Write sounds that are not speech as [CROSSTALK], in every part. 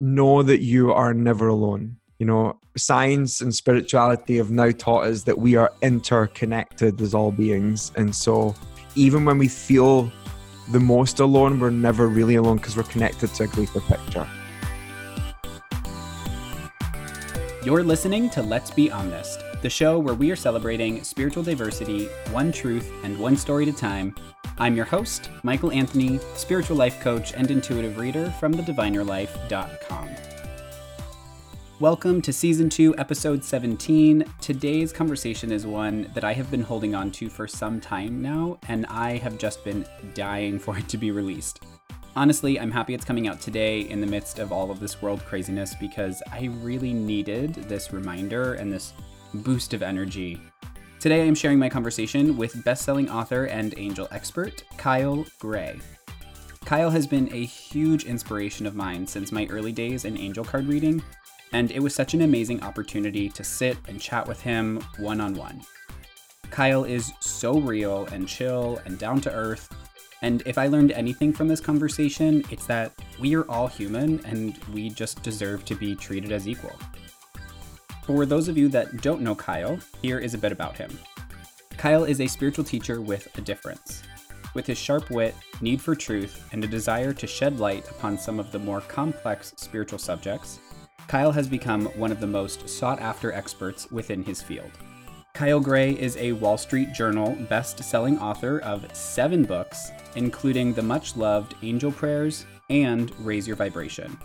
know that you are never alone. You know, science and spirituality have now taught us that we are interconnected as all beings. And so, even when we feel the most alone, we're never really alone because we're connected to a greater picture. You're listening to Let's Be Honest, the show where we are celebrating spiritual diversity, one truth, and one story at a time. I'm your host, Michael Anthony, spiritual life coach and intuitive reader from thedivinerlife.com. Welcome to season 2, episode 17. Today's conversation is one that I have been holding on to for some time now, and I have just been dying for it to be released. Honestly, I'm happy it's coming out today in the midst of all of this world craziness because I really needed this reminder and this boost of energy. Today, I am sharing my conversation with best-selling author and angel expert Kyle Gray. Kyle has been a huge inspiration of mine since my early days in angel card reading, and it was such an amazing opportunity to sit and chat with him one on one. Kyle is so real and chill and down to earth, and if I learned anything from this conversation, it's that we are all human and we just deserve to be treated as equal. For those of you that don't know Kyle, here is a bit about him. Kyle is a spiritual teacher with a difference. With his sharp wit, need for truth, and a desire to shed light upon some of the more complex spiritual subjects, Kyle has become one of the most sought after experts within his field. Kyle Gray is a Wall Street Journal best selling author of seven books, including the much loved Angel Prayers and Raise Your Vibration.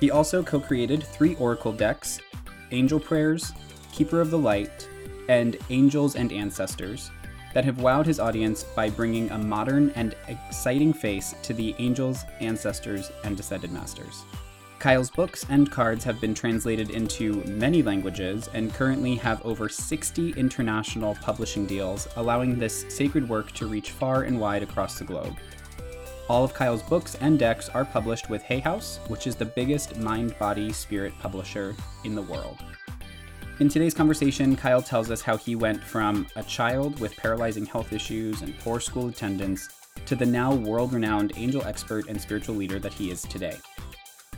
He also co created three Oracle decks Angel Prayers, Keeper of the Light, and Angels and Ancestors that have wowed his audience by bringing a modern and exciting face to the angels, ancestors, and ascended masters. Kyle's books and cards have been translated into many languages and currently have over 60 international publishing deals, allowing this sacred work to reach far and wide across the globe. All of Kyle's books and decks are published with Hay House, which is the biggest mind body spirit publisher in the world. In today's conversation, Kyle tells us how he went from a child with paralyzing health issues and poor school attendance to the now world renowned angel expert and spiritual leader that he is today.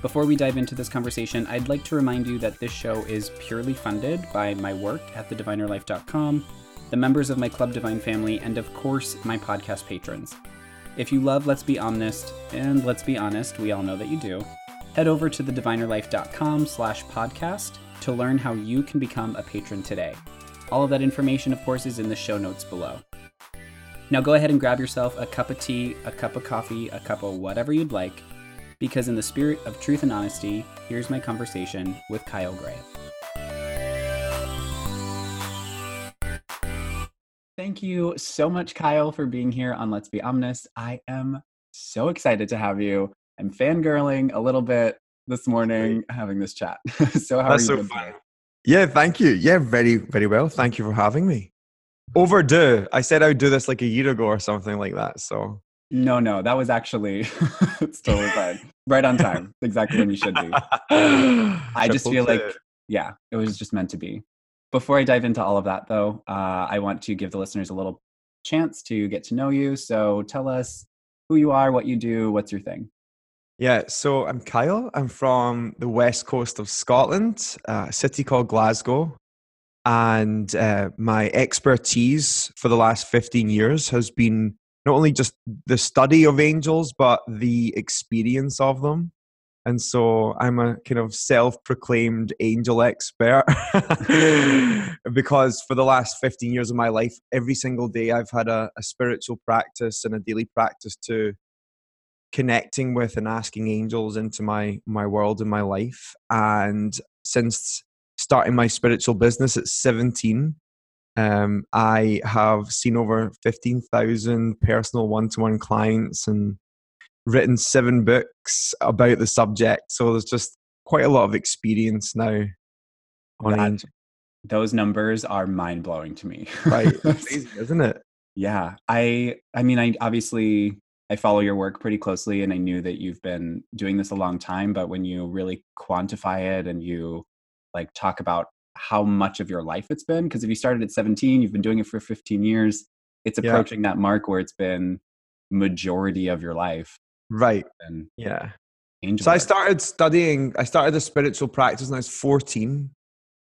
Before we dive into this conversation, I'd like to remind you that this show is purely funded by my work at thedivinerlife.com, the members of my Club Divine family, and of course, my podcast patrons. If you love Let's Be Honest, and let's be honest, we all know that you do, head over to thedivinerlife.com slash podcast to learn how you can become a patron today. All of that information, of course, is in the show notes below. Now go ahead and grab yourself a cup of tea, a cup of coffee, a cup of whatever you'd like, because in the spirit of truth and honesty, here's my conversation with Kyle Gray. Thank you so much, Kyle, for being here on Let's Be Honest. I am so excited to have you. I'm fangirling a little bit this morning having this chat. [LAUGHS] so how That's are you so fun. Yeah, thank you. Yeah, very, very well. Thank you for having me. Overdue. I said I would do this like a year ago or something like that. So no, no, that was actually it's totally fine. Right on time. Exactly when you should be. [LAUGHS] Um, I just feel like yeah, it was just meant to be. Before I dive into all of that though, uh, I want to give the listeners a little chance to get to know you. So tell us who you are, what you do, what's your thing. Yeah, so I'm Kyle. I'm from the west coast of Scotland, a city called Glasgow. And uh, my expertise for the last 15 years has been not only just the study of angels, but the experience of them. And so I'm a kind of self proclaimed angel expert [LAUGHS] because for the last 15 years of my life, every single day I've had a, a, spiritual practice and a daily practice to connecting with and asking angels into my, my world and my life. And since starting my spiritual business at 17, um, I have seen over 15,000 personal one to one clients and written seven books about the subject. So there's just quite a lot of experience now on that, Those numbers are mind blowing to me. right. Amazing, [LAUGHS] isn't it? Yeah. I I mean I obviously I follow your work pretty closely and I knew that you've been doing this a long time, but when you really quantify it and you like talk about how much of your life it's been because if you started at 17 you've been doing it for 15 years it's approaching yeah. that mark where it's been majority of your life right and yeah Angel So I started studying, I started a spiritual practice when I was 14,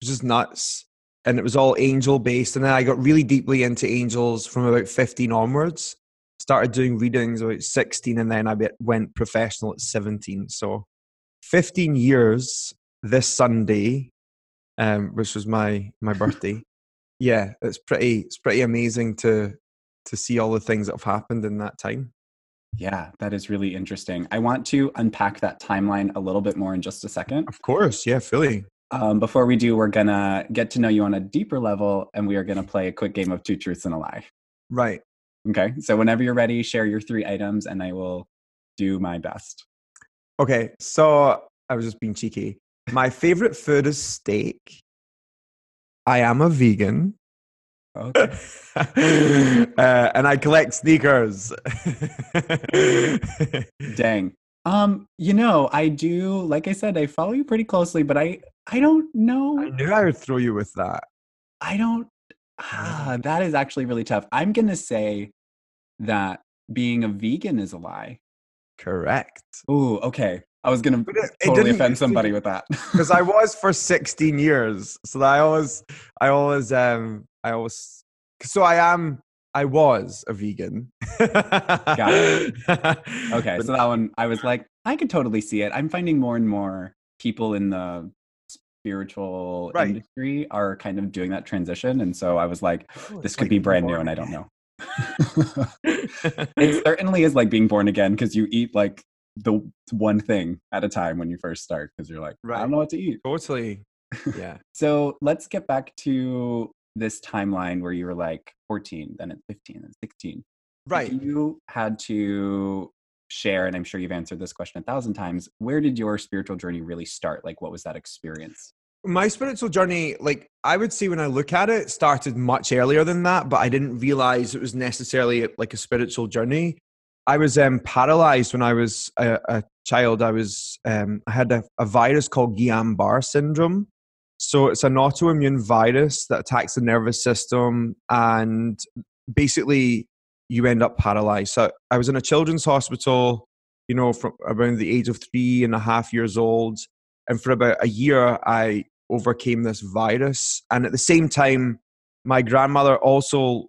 which is nuts. And it was all angel based. And then I got really deeply into angels from about 15 onwards. Started doing readings about 16, and then I went professional at 17. So 15 years this Sunday, um, which was my my [LAUGHS] birthday. yeah, it's pretty it's pretty amazing to to see all the things that have happened in that time. Yeah, that is really interesting. I want to unpack that timeline a little bit more in just a second. Of course, yeah, Philly. Um, before we do, we're gonna get to know you on a deeper level, and we are gonna play a quick game of two truths and a lie. Right. Okay. So whenever you're ready, share your three items, and I will do my best. Okay, so I was just being cheeky. My favorite food is steak. I am a vegan. Okay. [LAUGHS] uh, and I collect sneakers. [LAUGHS] Dang. Um, you know, I do. Like I said, I follow you pretty closely, but I, I don't know. I knew I would throw you with that. I don't. Ah, that is actually really tough. I'm gonna say that being a vegan is a lie. Correct. Ooh, okay. I was gonna it- it totally didn't offend somebody [LAUGHS] with that. Because I was for 16 years. So that I always, I always, um, I always, so I am, I was a vegan. Got it. [LAUGHS] Okay, so that one, I was like, I could totally see it. I'm finding more and more people in the spiritual Right. industry are kind of doing that transition, and so I was like, Oh, this could like be brand new, and I don't know. [LAUGHS] it certainly is like being born again because you eat like the one thing at a time when you first start because you're like, I don't know what to eat. totally. [LAUGHS] Yeah. So let's get back to this timeline where you were like 14, then at 15, and 16. Right. If you had to share, and I'm sure you've answered this question a thousand times, where did your spiritual journey really start? Like, what was that experience? my spiritual journey like i would say when i look at it started much earlier than that but i didn't realize it was necessarily like a spiritual journey i was um, paralyzed when i was a, a child i was um, i had a, a virus called guillain-barre syndrome so it's an autoimmune virus that attacks the nervous system and basically you end up paralyzed. So i was in a children's hospital you know from around the age of three and a half years old and for about a year i overcame this virus. And at the same time my grandmother also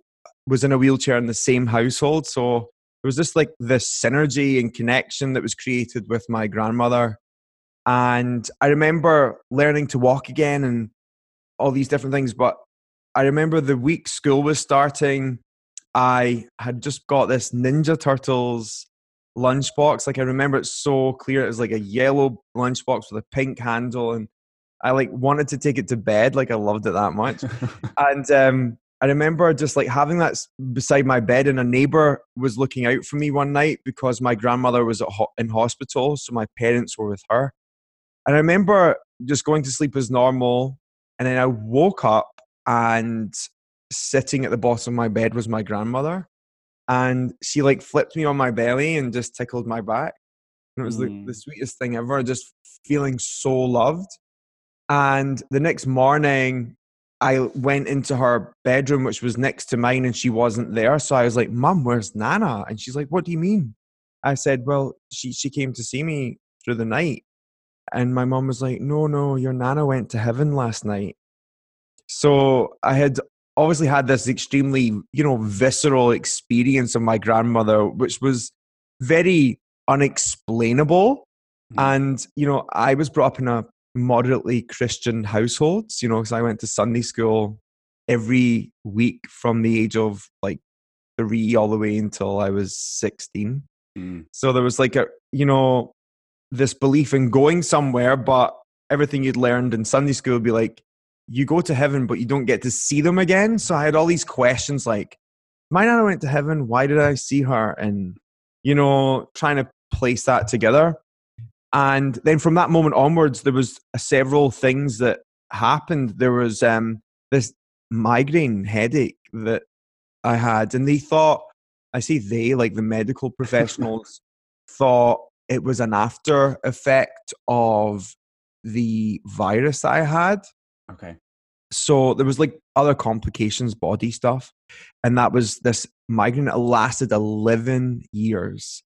was in a wheelchair in the same household. So there was just like this synergy and connection that was created with my grandmother and i remember learning to walk again and all these different things but i remember the week school was starting i had just got this ninja turtles lunchbox. Like I remember it so clear. It was like a yellow lunchbox with a pink handle, and I like wanted to take it to bed. Like I loved it that much. [LAUGHS] and um, I remember just like having that beside my bed, and a neighbor was looking out for me one night because my grandmother was at ho- in hospital, so my parents were with her. And I remember just going to sleep as normal, and then I woke up and sitting at the bottom of my bed was my grandmother and she like flipped me on my belly and just tickled my back. And it was the, the Mm. sweetest thing ever, just feeling so loved. And the next morning, I went into her bedroom, which was next to mine, and she wasn't there. So I was like, Mum, where's Nana? And she's like, What do you mean? I said, Well, she, she came to see me through the night. And my mom was like, No, no, your Nana went to heaven last night. So I had obviously had this extremely, you know, visceral experience of my grandmother, which was very unexplainable. Mm. And, you know, I was brought up in a moderately Christian household, you know, because I went to Sunday school every week from the age of like three all the way until I was 16. Mm. So there was like a, you know, this belief in going somewhere, but everything you'd learned in Sunday school would be like, you go to heaven, but you don't get to see them again. So I had all these questions like, my nana went to heaven. Why did I see her? And, you know, trying to place that together. And then from that moment onwards, there was several things that happened. There was um, this migraine headache that I had, and they thought, I say they, like the medical [LAUGHS] professionals, thought it was an after effect of the virus I had. Okay. So there was like other complications, body stuff, and that was this migraine. It lasted eleven years,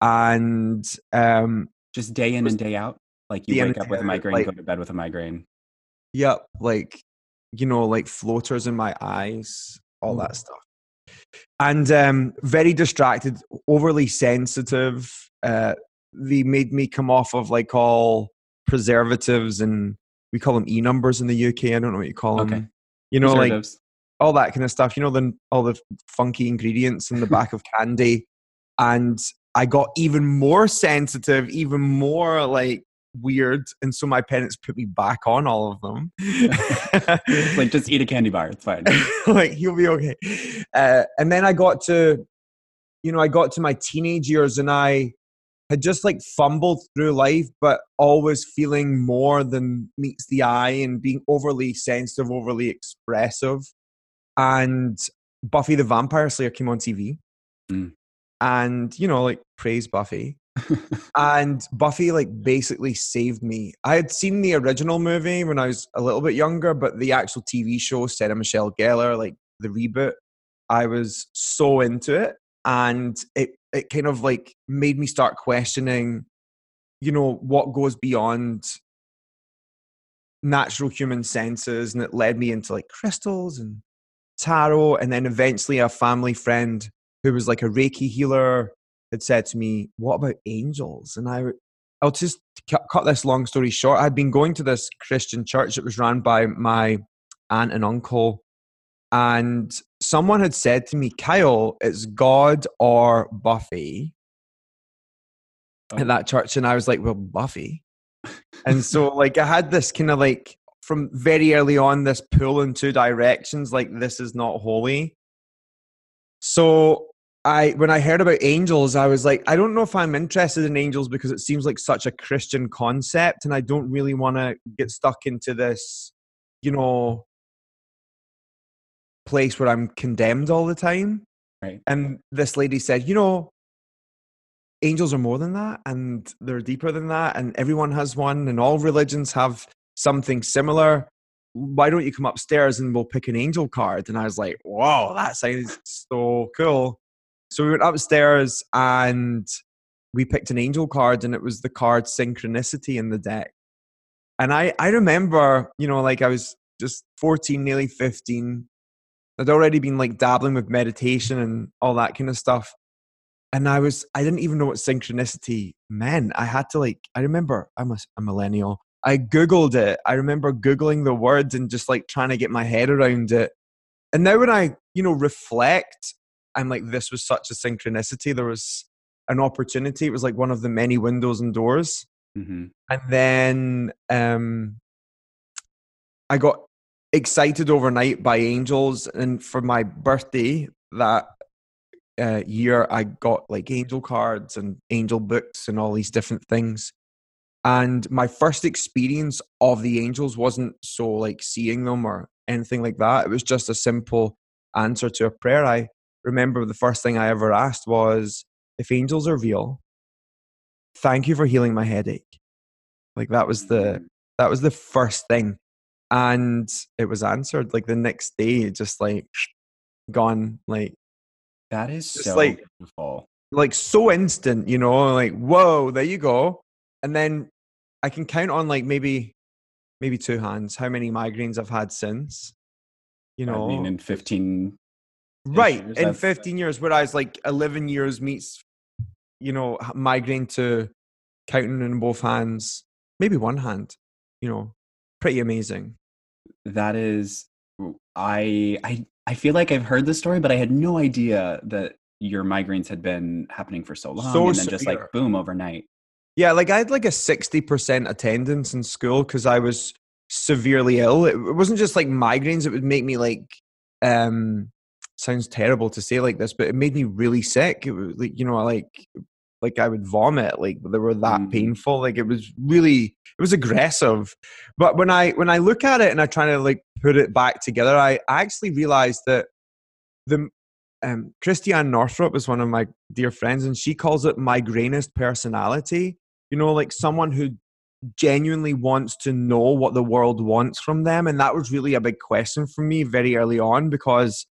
and um, Just day in and day out. Like you wake up with a migraine, like- go to bed with a migraine. Yep, like you know, like floaters in my eyes, all Ooh. that stuff. And um very distracted, overly sensitive. Uh they made me come off of like all preservatives and we call them E numbers in the UK. I don't know what you call them. Okay. You know, like all that kind of stuff. You know, the all the funky ingredients in the [LAUGHS] back of candy, and I got even more sensitive, even more like weird, and so my parents put me back on all of them. [LAUGHS] like just eat a candy bar. It's fine. [LAUGHS] like you'll be okay. Uh, and then I got to, you know, I got to my teenage years, and I had just like fumbled through life, but always feeling more than meets the eye, and being overly sensitive, overly expressive. And Buffy the Vampire Slayer came on TV, Mm. and you know, like praise Buffy. [LAUGHS] and Buffy like basically saved me. I had seen the original movie when I was a little bit younger, but the actual TV show, Sarah Michelle Gellar, like the reboot, I was so into it, and it it kind of like made me start questioning, you know, what goes beyond natural human senses, and it led me into like crystals and tarot, and then eventually a family friend who was like a Reiki healer had said to me, "What about angels?" And I, I'll just cut, this long story short. I'd been going to this Christian church that was run by my aunt and uncle, and someone had said to me, "Kyle, it's God or Buffy." Oh. At that church, and I was like, "Well, Buffy," and so like I had this kind of like from very early on this pull in two directions, like this is not holy. So I when I heard about angels, I was like, I don't know if I'm interested in angels because it seems like such a Christian concept, and I don't really want to get stuck into this, you know, place where I'm condemned all the time. Right. And this lady said, you know, angels are more than that, and they're deeper than that, and everyone has one, and all religions have something similar. Why don't you come upstairs and we'll pick an angel card? And I was like, wow, that sounds so cool. So we went upstairs and we picked an angel card, and it was the card synchronicity in the deck. And I, I remember, you know, like I was just 14, nearly 15. I'd already been like dabbling with meditation and all that kind of stuff. And I was, I didn't even know what synchronicity meant. I had to like, I remember I'm a, a millennial. I Googled it. I remember Googling the words and just like trying to get my head around it. And now when I, you know, reflect, I'm like, this was such a synchronicity. There was an opportunity. It was like one of the many windows and doors. hmm And then um, I got excited overnight by angels. And for my birthday that uh, year, I got like angel cards and angel books and all these different things. And my first experience of the angels wasn't so like seeing them or anything like that. It was just a simple answer to a prayer. I remember the first thing I ever asked was, if angels are real, thank you for healing my headache. Like that was the that was the first thing. And it was answered like the next day, just like gone, like That is so like- beautiful. like so instant, you know, like whoa, there you go. And then I can count on like maybe maybe two hands how many migraines I've had since. You know, I mean, in 15, right years, in 15 years, whereas like 11 years meets, you know, migraine to counting in both hands, maybe one hand. You know, pretty amazing. That is, I, I, I feel like I've heard this story, but I had no idea that your migraines had been happening for so long, So and then just like boom overnight. Yeah, like I had like a 60% attendance in school because I was severely ill. It it wasn't just like migraines, it would make me like um sounds terrible to say like this, but it made me really sick. It was like, you know, I like like I would vomit, like they were that Mm. painful. Like it was really it was aggressive. But when I when I look at it and I try to like put it back together, I, I actually realized that the um, Christiane Northrup is one of my dear friends, and she calls it migrainist personality. You know, like someone who genuinely wants to know what the world wants from them. And that was really a big question for me very early on because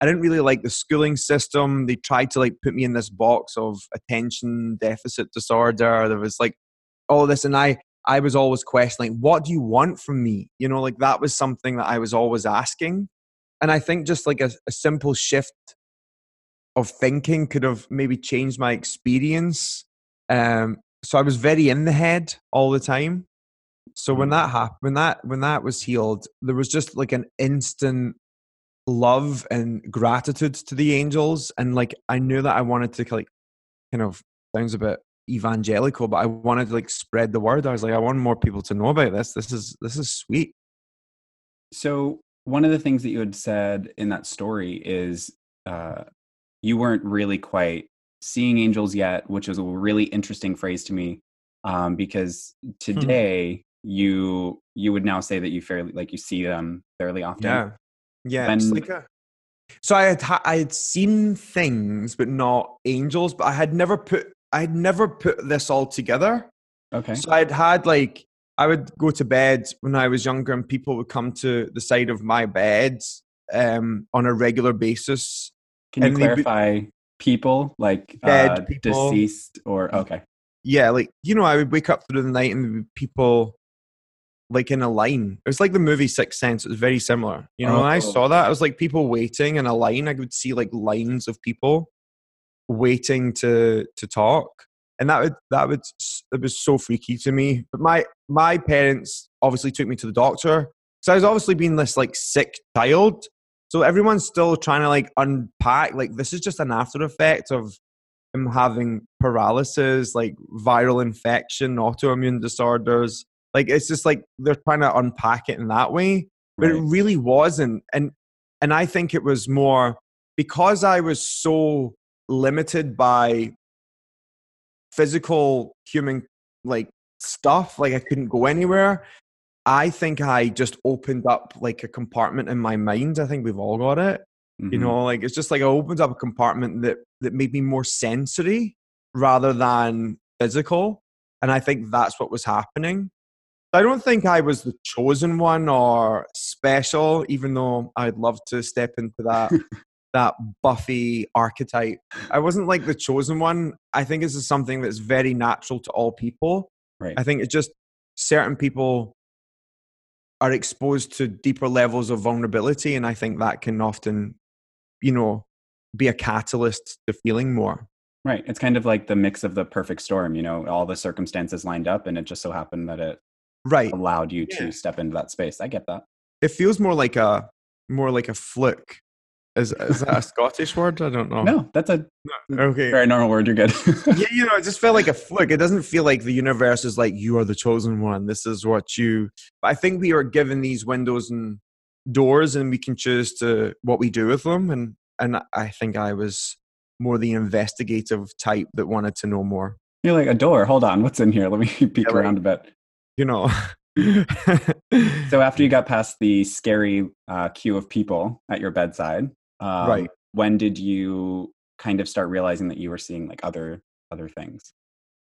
I didn't really like the schooling system. They tried to like put me in this box of attention deficit disorder. There was like all this and i i was always questioning what do you want from me you know like that was something that i was always asking and i think just like a, a simple shift of thinking could have maybe changed my experience um so i was very in the head all the time so when Mm. that happened when that when that was healed there was just like an instant love and gratitude to the angels and like i knew that i wanted to like kind of sounds a bit evangelical but i wanted to like spread the word. I was like i want more people to know about this. This is this is sweet. So one of the things that you had said in that story is uh, you weren't really quite seeing angels yet, which is a really interesting phrase to me um, because today you you would now say that you fairly like you see them fairly often. yeah yeah it's like a so i had i had seen things but not angels but i had never put i had never put this all together Okay. So I'd had like I would go to bed when I was younger, and people would come to the side of my bed um, on a regular basis. Can you clarify people like Dead uh, people. deceased or okay? Yeah, like you know, I would wake up through the night and there'd be people like in a line. It was like the movie Sixth Sense. It was very similar. You know, when I Oh. saw that, I was like people waiting in a line. I could see like lines of people waiting to to talk, and that would that would it was so freaky to me. But my my parents obviously took me to the doctor. So I was obviously being this like sick child. So everyone's still trying to like unpack like this is just an after effect of him having paralysis, like viral infection, autoimmune disorders. Like it's just like they're trying to unpack it in that way, but it really wasn't. And and I think it was more because I was so limited by physical human like stuff, like I couldn't go anywhere. I think I just opened up like a compartment in my mind. I think we've all got it you Mhm. know like it's just like i opened up a compartment that that made me more sensory rather than physical and i think that's what was happening i don't think i was the chosen one or special even though i'd love to step into that [LAUGHS] that buffy archetype i wasn't like the chosen one i think this is something that's very natural to all people Right. i think it's just certain people are exposed to deeper levels of vulnerability and i think that can often you know be a catalyst to feeling more Right. It's kind of like the mix of the perfect storm, you know, all the circumstances lined up and it just so happened that it right allowed you to step into that space. I get that. it feels more like a more like a flick is, is that a [LAUGHS] scottish word i don't know No, that's a okay very normal word. You're good. yeah you know it just felt like a [LAUGHS] flick. it doesn't feel like the universe is like you are the chosen one this is what you but i think we are given these windows and doors and we can choose to what we do with them and and i think i was more the investigative type that wanted to know more You're like a door. Hold on. What's in here? Let me [LAUGHS] peek Yeah, like- around a bit. You know So [LAUGHS] after you got past the scary uh, queue of people at your bedside, um, Right. When did you kind of start realizing that you were seeing like other other things?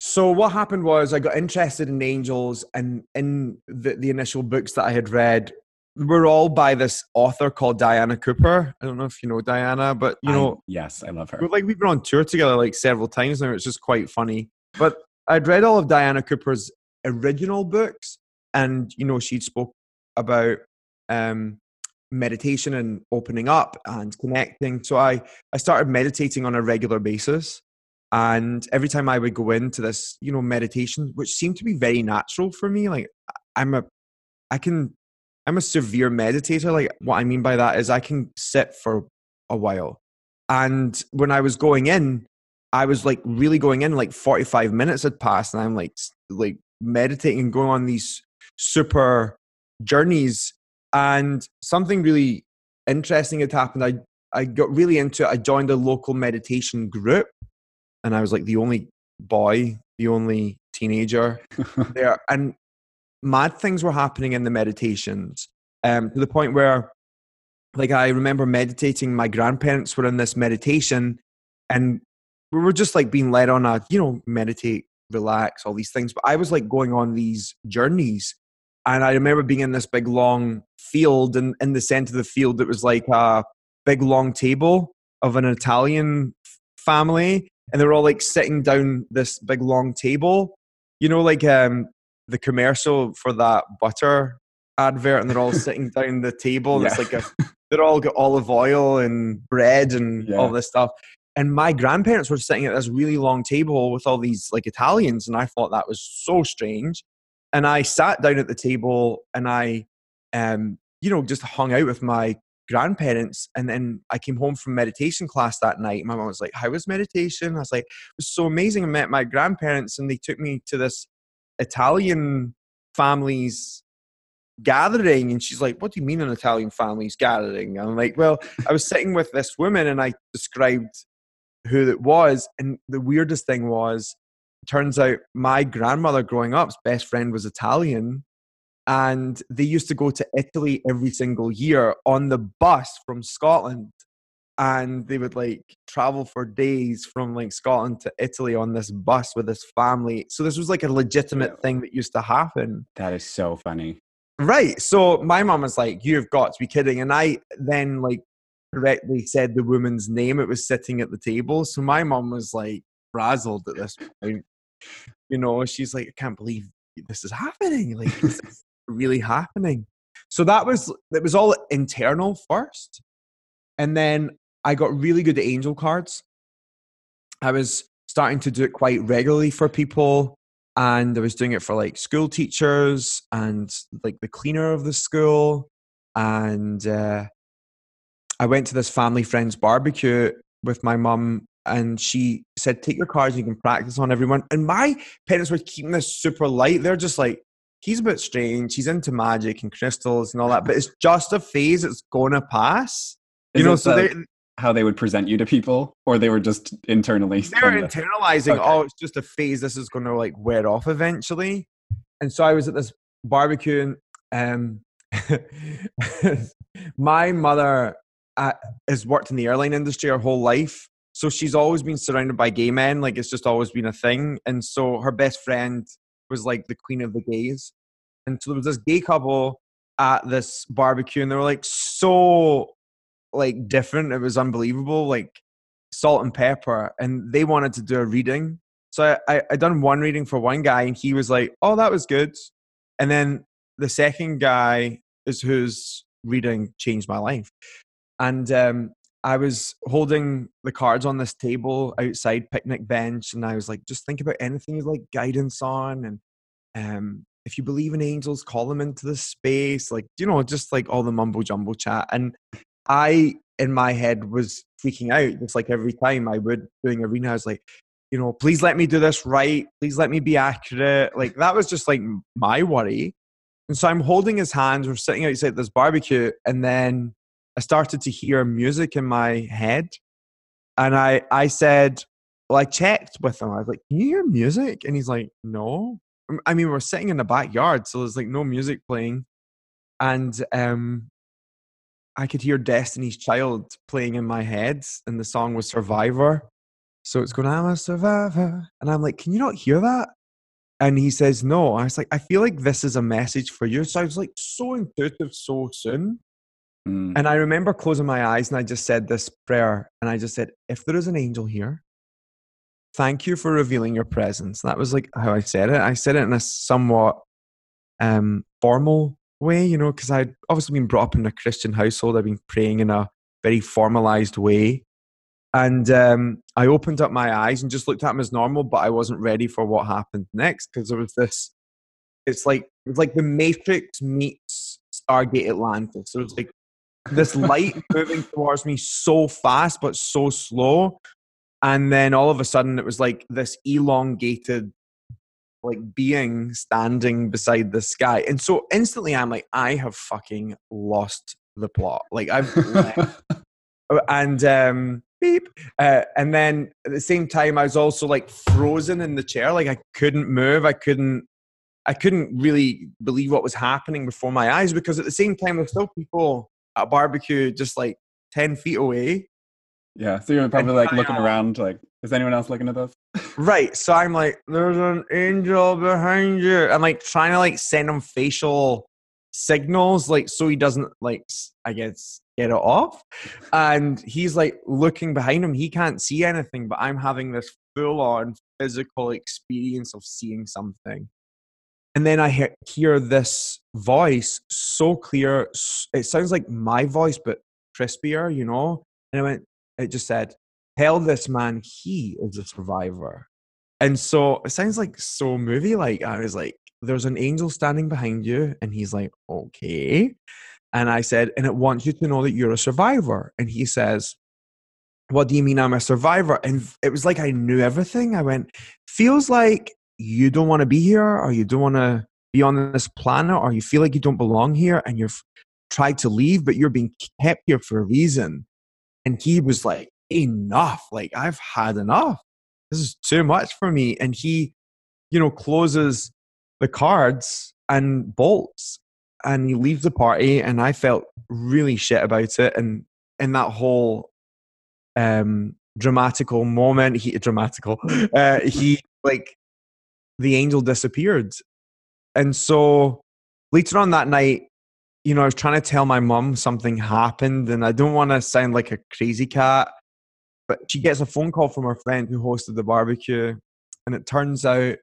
So what happened was I got interested in angels, and in the, the initial books that I had read were all by this author called Diana Cooper. I don't know if you know Diana, but you I- know, yes, I love her. like we've been on tour together like several times now. It's just quite funny. But I'd read all of Diana Cooper's original books, and you know, she'd spoke about um, meditation and opening up and connecting. So I I started meditating on a regular basis, and every time I would go into this, you know, meditation, which seemed to be very natural for me, like I'm a, I can, I'm a severe meditator. Like what I mean by that is I can sit for a while, and when I was going in, I was like really going in. Like 45 minutes had passed, and I'm like like meditating and going on these super journeys. And something really interesting had happened. I I got really into it. I joined a local meditation group, and I was like the only boy, the only teenager [LAUGHS] there, and mad things were happening in the meditations um, to the point where, like, I remember meditating. My grandparents were in this meditation, and we were just like being led on a, you know, meditate, relax, all these things. But I was like going on these journeys, and I remember being in this big long field, and in the center of the field, it was like a big long table of an Italian family, and they were all like sitting down this big long table you know, like um, the commercial for that butter advert, and they're all [LAUGHS] sitting down the table, Yeah. it's like a, they're all got olive oil and bread and Yeah. all this stuff. And my grandparents were sitting at this really long table with all these like Italians, and I thought that was so strange. And I sat down at the table, and I, um, you know, just hung out with my grandparents. And then I came home from meditation class that night. My mom was like, "How was meditation?" I was like, "It was so amazing." I met my grandparents, and they took me to this Italian family's gathering and she's like what do you mean an italian family's gathering i'm like well i was sitting with this woman and i described who it was and the weirdest thing was turns out my grandmother growing up's best friend was italian and they used to go to italy every single year on the bus from scotland and they would like travel for days from like scotland to italy on this bus with this family so this was like a legitimate thing that used to happen That is so funny. Right. So my mom was like, "You've got to be kidding!" And I then like correctly said the woman's name. It was sitting at the table. So my mom was like frazzled at this point. You know, she's like, "I can't believe this is happening! Like, this is [LAUGHS] really happening." So that was it. Was all internal first, and then I got really good at angel cards. I was starting to do it quite regularly for people and I was doing it for like school teachers and like the cleaner of the school. And uh, I went to this family friend's barbecue with my mum, and she said, "Take your cards, you can practice on everyone." And my parents were keeping this super light. They're just like, "He's a bit strange. He's into magic and crystals and all that, but it's just a phase. It's gonna pass." Is you know, so the- they how they would present you to people, or they were just internally. they were kind of- internalizing Okay. oh it's just a phase this is going to like wear off eventually and so i was at this barbecue and um [LAUGHS] my mother uh, has worked in the airline industry her whole life so she's always been surrounded by gay men like it's just always been a thing and so her best friend was like the queen of the gays. And so there was this gay couple at this barbecue and they were like so like different it was unbelievable like salt and pepper and they wanted to do a reading. So I, I i done one reading for one guy and he was like oh that was good. And then the second guy is whose reading changed my life and um i was holding the cards on this table outside picnic bench and i was like just think about anything you'd like guidance on and um if you believe in angels call them into the space like you know just like all the mumbo jumbo chat and i in my head was freaking out just like every time i would doing arena, i was like you know please let me do this right. Please let me be accurate. Like that was just like my worry and so i'm holding his hands we're sitting outside this barbecue and then i started to hear music in my head and i i said well i checked with him i was like can you hear music and he's like no i mean we're sitting in the backyard so there's like no music playing and um I could hear Destiny's Child playing in my head, and the song was Survivor. So it's going, I'm a survivor. And I'm like, Can you not hear that? And he says, No. I was like, I feel like this is a message for you. So I was like, so intuitive so soon. Mm. And I remember closing my eyes and I just said this prayer. And I just said, If there is an angel here, thank you for revealing your presence. That was like how I said it. I said it in a somewhat um, formal way, you know, because I'd obviously been brought up in a Christian household. I've been praying in a very formalized way. And um, I opened up my eyes and just looked at him as normal, but I wasn't ready for what happened next because there was this. It's like it's like the Matrix meets Stargate Atlantis. There was like this light moving towards me so fast but so slow, and then all of a sudden it was like this elongated like being standing beside the sky. And so instantly I'm like, I have fucking lost the plot. Like I've left. [LAUGHS] and um beep. Uh, and then at the same time I was also like frozen in the chair. Like I couldn't move. I couldn't I couldn't really believe what was happening before my eyes because at the same time there's still people a barbecue just like 10 feet away. yeah, so you're probably like I, looking uh, around, like, is anyone else looking at this? [LAUGHS] Right. So I'm like, there's an angel behind you. I'm like trying to like send him facial signals, like so he doesn't like I guess get it off. And he's like looking behind him. He can't see anything, but I'm having this full on physical experience of seeing something. And then I hear, this voice so clear. It sounds like my voice, but crispier, you know? And I went, it just said, Tell this man he is a survivor. And so it sounds like so movie like. I was like, There's an angel standing behind you. And he's like, Okay. And I said, And it wants you to know that you're a survivor. And he says, What do you mean I'm a survivor? And it was like I knew everything. I went, Feels like you don't want to be here or you don't want to be on this planet or you feel like you don't belong here and you've tried to leave, but you're being kept here for a reason. And he was like, enough. Like, I've had enough. This is too much for me. And he, you know, closes the cards and bolts and he leaves the party. And I felt really shit about it. And in that whole um dramatical moment, he dramatical, [LAUGHS] uh, he like the angel disappeared. And so later on that night, you know, I was trying to tell my mum something happened, and I don't want to sound like a crazy cat, but she gets a phone call from her friend who hosted the barbecue, and it turns out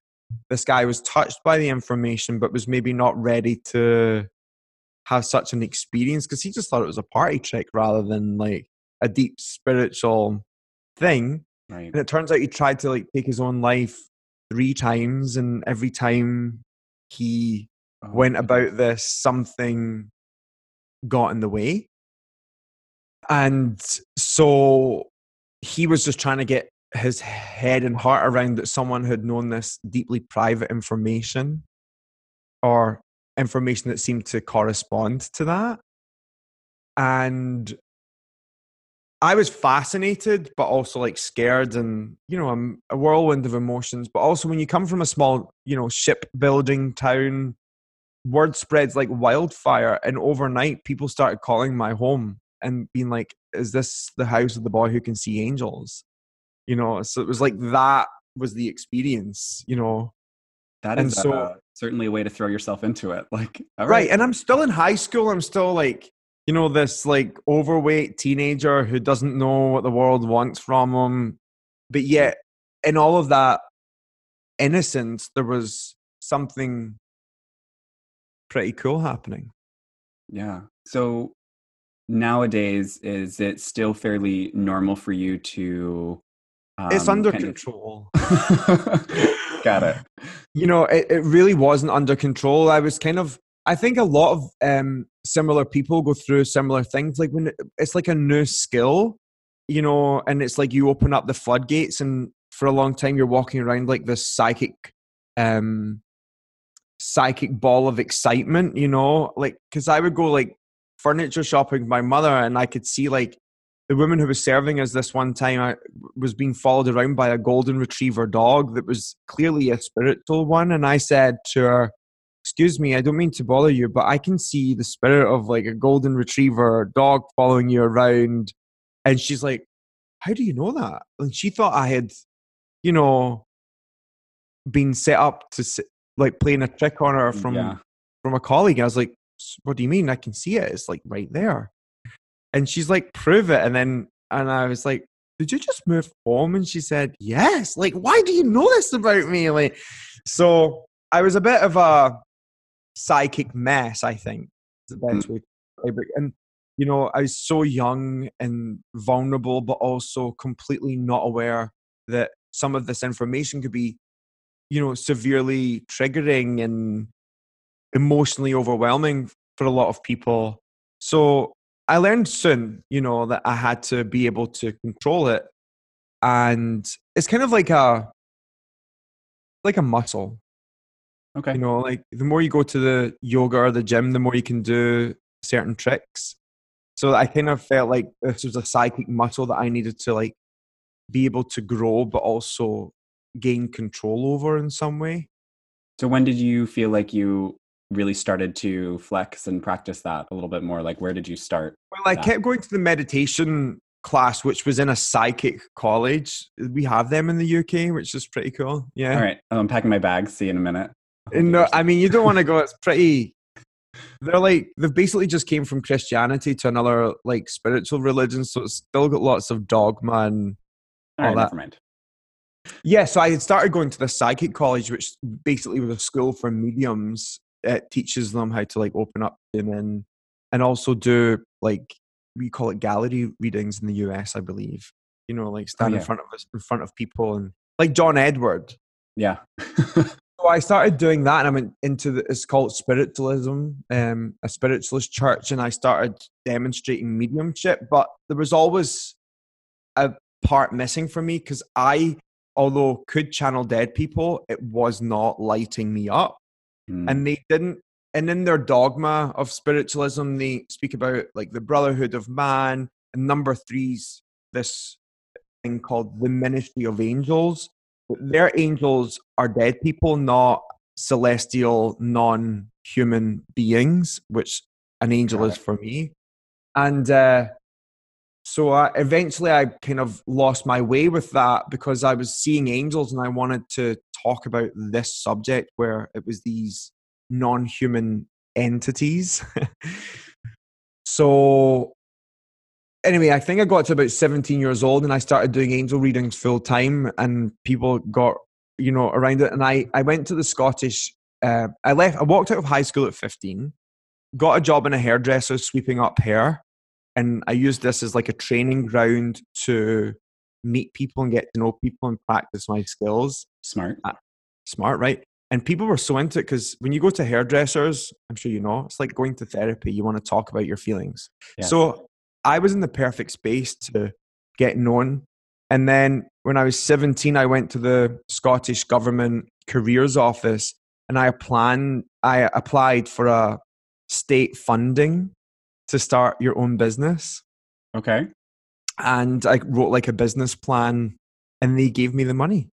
this guy was touched by the information, but was maybe not ready to have such an experience because he just thought it was a party trick rather than like a deep spiritual thing. Right. And it turns out he tried to like take his own life three times, and every time he oh, went about this, something got in the way. And so he was just trying to get his head and heart around that someone had known this deeply private information or information that seemed to correspond to that. And I was fascinated, but also like scared, and you know, I'm a whirlwind of emotions. But also, when you come from a small, you know, shipbuilding town, word spreads like wildfire, and overnight, people started calling my home and being like, "Is this the house of the boy who can see angels?" You know, so it was like that was the experience. You know, that is so, uh, certainly a way to throw yourself into it. Like, right. right, and I'm still in high school. I'm still like you know, this like overweight teenager who doesn't know what the world wants from him. But yet, in all of that innocence, there was something pretty cool happening. Yeah. So nowadays, is it still fairly normal for you to? Um, it's under control. [LAUGHS] Got it. You know, it, it really wasn't under control. I was kind of I think a lot of um, similar people go through similar things. Like when it's like a new skill, you know, and it's like you open up the floodgates, and for a long time you're walking around like this psychic, um, psychic ball of excitement, you know, like because I would go like furniture shopping with my mother, and I could see like the woman who was serving us this one time I was being followed around by a golden retriever dog that was clearly a spiritual one, and I said to her excuse me, I don't mean to bother you, but I can see the spirit of like a golden retriever dog following you around. And she's like, How do you know that? And she thought I had, you know, been set up to like playing a trick on her from yeah. from a colleague. I was like, What do you mean? I can see it. It's like right there. And she's like, Prove it. And then, and I was like, did you just move home? And she said, yes. Like, why do you know this about me? Like, so I was a bit of a psychic mess, I think is the best way to describe it. And, you know, I was so young and vulnerable, but also completely not aware that some of this information could be, you know, severely triggering and emotionally overwhelming for a lot of people. So I learned soon, you know, that I had to be able to control it. And it's kind of like a like a muscle Okay. You know, like the more you go to the yoga or the gym, the more you can do certain tricks. So I kind of felt like this was a psychic muscle that I needed to like be able to grow, but also gain control over in some way. So when did you feel like you really started to flex and practice that a little bit more? Like where did you start? Well, I that? kept going to the meditation class, which was in a psychic college. We have them in the UK, which is pretty cool. Yeah. All right. I'm packing my bags. See you in a minute. No, I mean you don't want to go. It's [LAUGHS] pretty. They're like they've basically just came from Christianity to another like spiritual religion, so it's still got lots of dogma and all, all right, that. Never yeah, so I had started going to the psychic college, which basically was a school for mediums. It teaches them how to like open up and then and also do like we call it gallery readings in the US, I believe. You know, like oh, stand Oh, yeah. in front of us in front of people and like John Edward. Yeah. [LAUGHS] So I started doing that, and I went into the, it's called spiritualism, um, a spiritualist church, and I started demonstrating mediumship. But there was always a part missing for me because I, although could channel dead people, it was not lighting me up, Mm. and they didn't. And in their dogma of spiritualism, they speak about like the brotherhood of man, and number three's this thing called the ministry of angels. Their angels are dead people, not celestial, non human beings, which an angel is for me. And uh, so I, eventually I kind of lost my way with that because I was seeing angels and I wanted to talk about this subject where it was these non human entities. [LAUGHS] so anyway, I think I got to about 17 years old and I started doing angel readings full time and people got, you know, around it. And I, I went to the Scottish, uh, I left, I walked out of high school at 15, got a job in a hairdresser sweeping up hair. And I used this as like a training ground to meet people and get to know people and practice my skills. Smart. Smart, right? And people were so into it because when you go to hairdressers, I'm sure you know, it's like going to therapy. You want to talk about your feelings. Yes. So I was in the perfect space to get known. And then when I was 17, I went to the Scottish Government Careers Office and I I applied for a state funding to start your own business. Okay. And I wrote like a business plan and they gave me the money.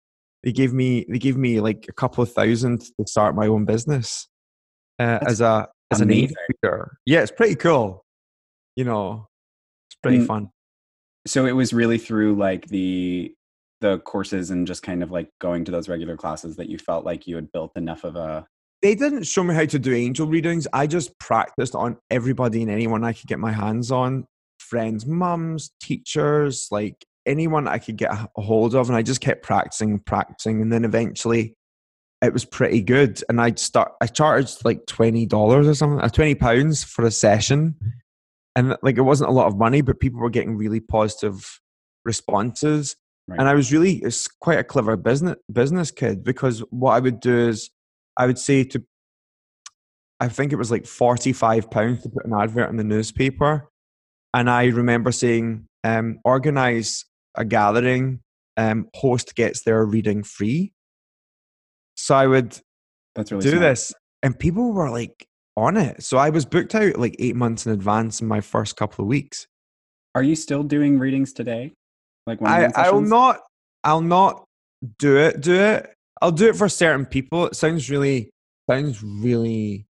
They gave me they gave me like a couple of thousand to start my own business uh, as a as an angel. Yeah, it's pretty cool. You know, pretty Mm. fun. So it was really through like the the courses and just kind of like going to those regular classes that you felt like you had built enough of a They didn't show me how to do angel readings. I just practiced on everybody and anyone I could get my hands on friends, mums, teachers, like anyone I could get a hold of. And I just kept practicing, practicing. And then eventually it was pretty good. And I'd start, I charged like $20 or something, uh, 20 pounds for a session. And like it wasn't a lot of money, but people were getting really positive responses. Right. And I was really, it's quite a clever business business kid because what I would do is I would say to, I think it was like forty-five pounds to put an advert in the newspaper, and I remember saying, um, "Organize a gathering, um, host gets their reading free." So I would that's really do smart. this, and people were like on it. So I was booked out like eight months in advance in my first couple of weeks. Are you still doing readings today? Like I, I'll not I'll not do it do it. I'll do it for certain people. It sounds really sounds really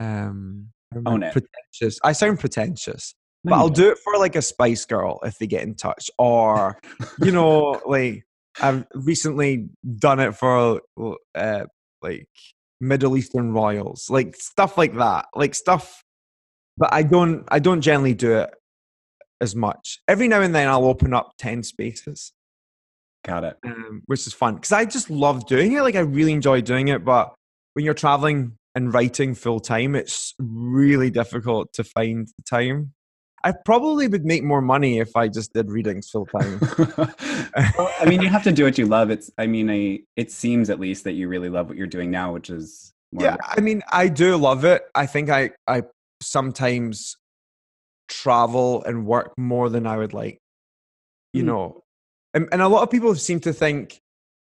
um I Own it. pretentious. I sound pretentious. but I'll do it for like a Spice Girl if they get in touch. Or, you know, [LAUGHS] like I've recently done it for uh like Middle Eastern royals, like stuff like that. Like stuff but I don't I don't generally do it as much. Every now and then I'll open up 10 spaces Got it. um, which is fun because I just love doing it. Like I really enjoy doing it, but when you're traveling and writing full time, it's really difficult to find the time. I probably would make more money if I just did readings full time. [LAUGHS] well, I mean, you have to do what you love. It's. I mean, I. It seems at least that you really love what you're doing now, which is. More yeah, I mean, I do love it. I think I I sometimes travel and work more than I would like. You Hmm. know, and, and a lot of people seem to think,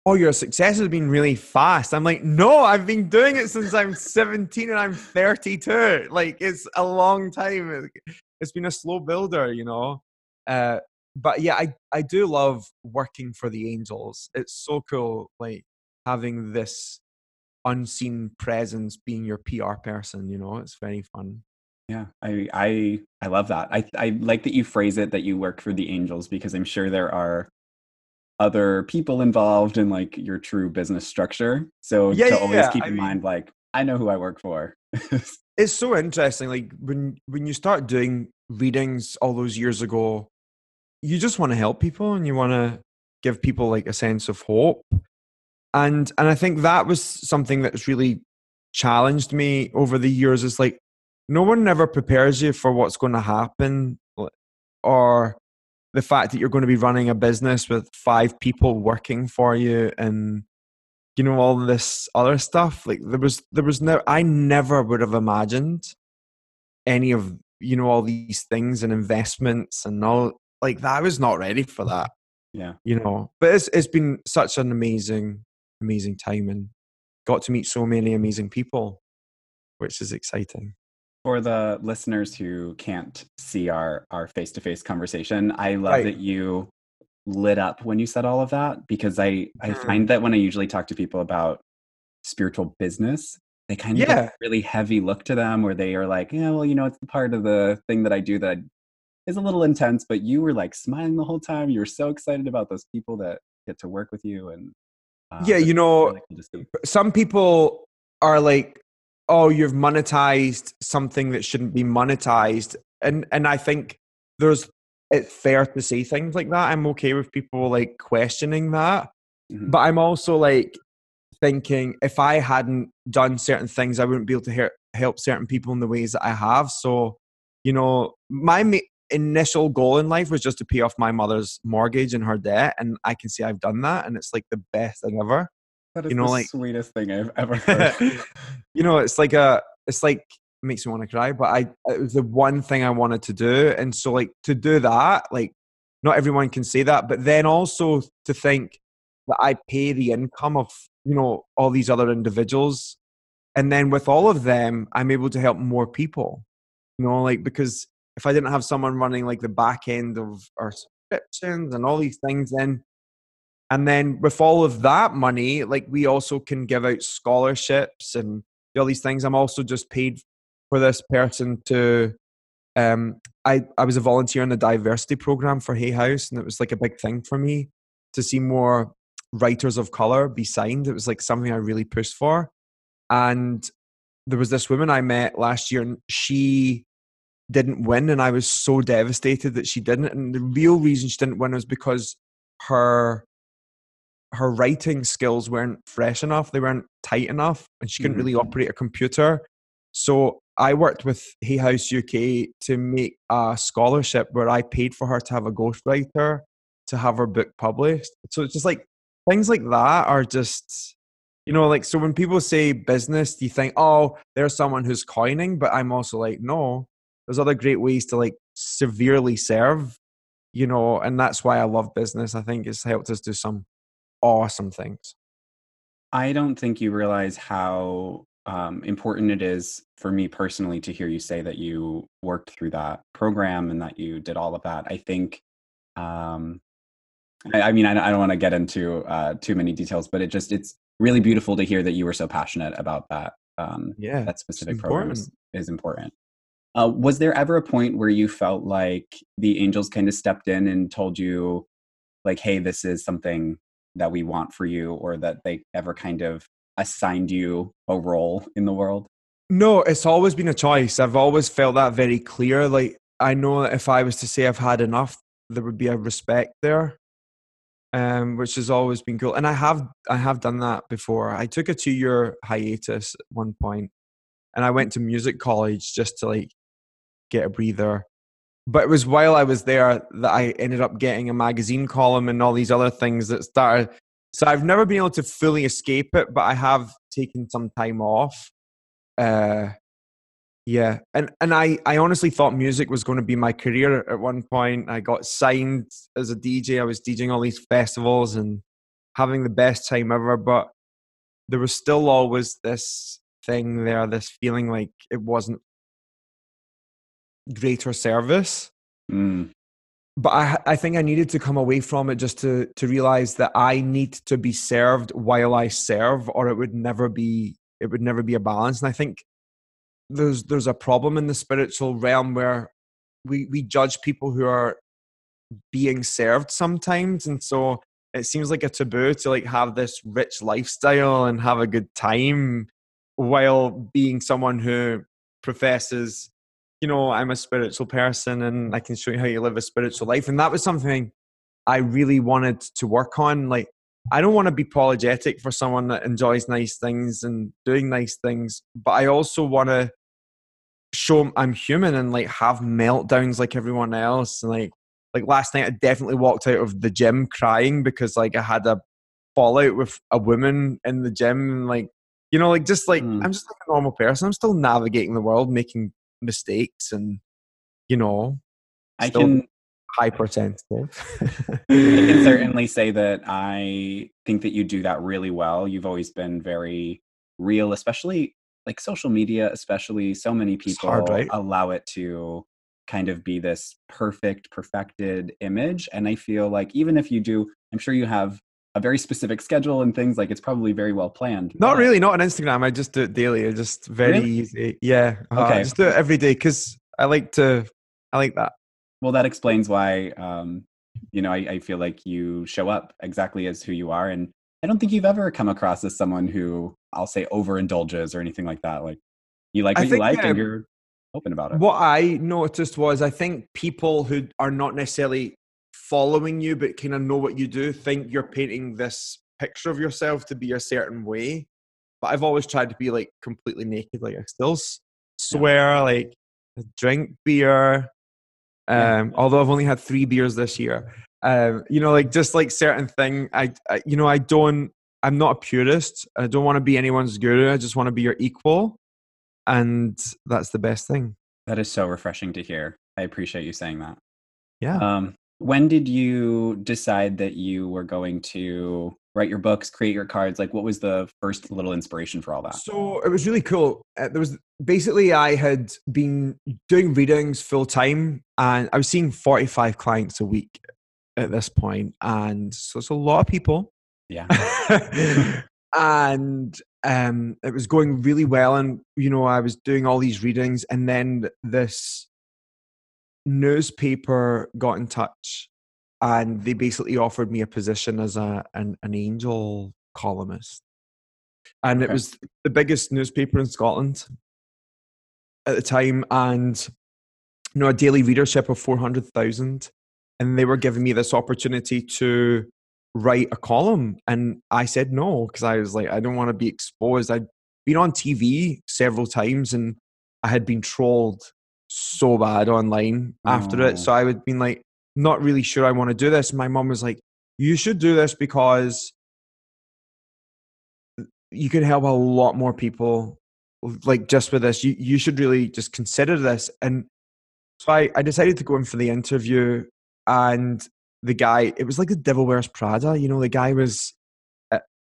"Oh, your success has been really fast." I'm like, "No, I've been doing it since I'm 17 and I'm 32. Like, it's a long time. It's been a slow builder, you know." Uh, but yeah, I I do love working for the Angels. It's so cool, like having this unseen presence being your PR person. You know, it's very fun. Yeah, I I I love that. I I like that you phrase it that you work for the angels because I'm sure there are other people involved in like your true business structure. So Yeah, to yeah, always yeah. keep I in mean- mind like I know who I work for. [LAUGHS] It's so interesting. Like when when you start doing readings all those years ago, you just want to help people and you want to give people like a sense of hope. And and I think that was something that's really challenged me over the years is like no one ever prepares you for what's going to happen or the fact that you're going to be running a business with five people working for you and you know all this other stuff like there was there was no i never would have imagined any of you know all these things and investments and all like that I was not ready for that yeah. you know. But it's it's been such an amazing amazing time and got to meet so many amazing people which is exciting. For the listeners who can't see our our face-to-face conversation i love right. that you lit up when you said all of that because i i mm. find that when i usually talk to people about spiritual business they kind of yeah. really heavy look to them where they are like yeah well you know it's the part of the thing that i do that is a little intense but you were like smiling the whole time you were so excited about those people that get to work with you and uh, yeah you know really cool some people are like oh you've monetized something that shouldn't be monetized and and i think there's it's fair to say things like that i'm okay with people like questioning that mm-hmm. but i'm also like thinking if i hadn't done certain things i wouldn't be able to help certain people in the ways that i have so you know my ma- initial goal in life was just to pay off my mother's mortgage and her debt and i can see i've done that and it's like the best thing ever that is you know, the like, sweetest thing I've ever [LAUGHS] heard. you know, it's like a, it's like makes me want to cry, but I uh, it was the one thing I wanted to do, and so like to do that, like not everyone can say that, but then also to think that I pay the income of you know all these other individuals, and then with all of them, I'm able to help more people. You know, like because if I didn't have someone running like the back end of our subscriptions and all these things, then and then with all of that money, like we also can give out scholarships and all these things. I'm also just paid for this person to. Um, I I was a volunteer in the diversity program for Hay House, and it was like a big thing for me to see more writers of color be signed. It was like something I really pushed for, and there was this woman I met last year, and she didn't win, and I was so devastated that she didn't. And the real reason she didn't win was because her her writing skills weren't fresh enough, they weren't tight enough, and she couldn't mm-hmm. really operate a computer. So I worked with Hay House UK to make a scholarship where I paid for her to have a ghostwriter to have her book published. So it's just like things like that are just you know like so when people say business you think oh there's someone who's coining but i'm also like no there's other great ways to like severely serve you know and that's why i love business i think it's helped us do some awesome things. I don't think you realize how um, important it is for me personally to hear you say that you worked through that program and that you did all of that. I think, um, I, I, mean, I, I don't want to get into uh, too many details, but it just it's really beautiful to hear that you were so passionate about that. Um, yeah, that specific program is, is important. Uh, was there ever a point where you felt like the angels kind of stepped in and told you, like, "Hey, this is something that we want for you or that they ever kind of assigned you a role in the world? No, it's always been a choice. I've always felt that very clear. Like I know that if I was to say I've had enough, there would be a respect there. Um, which has always been cool. And I have I have done that before. I took a two year hiatus at one point and I went to music college just to like get a breather but it was while I was there that I ended up getting a magazine column and all these other things that started. So I've never been able to fully escape it, but I have taken some time off. Uh, yeah, and and I I honestly thought music was going to be my career at one point. I got signed as a DJ. I was DJing all these festivals and having the best time ever, but there was still always this thing there, this feeling like it wasn't greater service. Mm. But I, I think I needed to come away from it just to to realize that I need to be served while I serve, or it would never be it would never be a balance. And I think there's there's a problem in the spiritual realm where we we judge people who are being served sometimes, and so it seems like a taboo to like have this rich lifestyle and have a good time while being someone who professes you know, I'm a spiritual person and I can show you how you live a spiritual life. And that was something I really wanted to work on. Like, I don't want to be apologetic for someone that enjoys nice things and doing nice things, but I also want to show I'm human and like have meltdowns like everyone else. And like, like last night, I definitely walked out of the gym crying because like I had a fallout with a woman in the gym and like, you know, like just like mm. I'm just like a normal person. I'm still navigating the world, making mistakes, and you know, I can hypersensitive. [LAUGHS] I can certainly say that I think that you do that really well. You've always been very real, especially like social media, especially so many people hard, right? allow it to kind of be this perfect, perfected image. And I feel like even if you do, I'm sure you have a very specific schedule and things like it's probably very well planned. Not really, not on Instagram. I just do it daily. It's just very really? easy. Yeah. Uh, okay. I just do it every day because I like to, I like that well that explains why um, you know I, I, feel like you show up exactly as who you are and i don't think you've ever come across as someone who i'll say overindulges or anything like that like you like what you like and you're open about it what i noticed was i think people who are not necessarily following you but kind of know what you do think you're painting this picture of yourself to be a certain way but i've always tried to be like completely naked like i still swear yeah. like drink beer um, although I've only had three beers this year. Um, you know, like just like certain thing, I, I, you know, I don't, I'm not a purist. I don't want to be anyone's guru. I just want to be your equal, and that's the best thing. That is so refreshing to hear. I appreciate you saying that. Yeah. Um, when did you decide that you were going to write your books, create your cards? Like, what was the first little inspiration for all that? So it was really cool. Uh, there was basically I had been doing readings full time, and I was seeing forty five clients a week at this point, and so it's a lot of people. Yeah. [LAUGHS] and um, it was going really well, and you know I was doing all these readings, and then this newspaper got in touch and they basically offered me a position as a an, an angel columnist and okay. it was the biggest newspaper in scotland at the time and you know a daily readership of 400000 and they were giving me this opportunity to write a column and i said no because i was like i don't want to be exposed i'd been on tv several times and i had been trolled so bad online after it so i would been like not really sure I want to do this. My mom was like, you should do this because you can help a lot more people like just with this. You, you should really just consider this. And so I, I decided to go in for the interview and the guy, it was like the Devil Wears Prada. You know, the guy was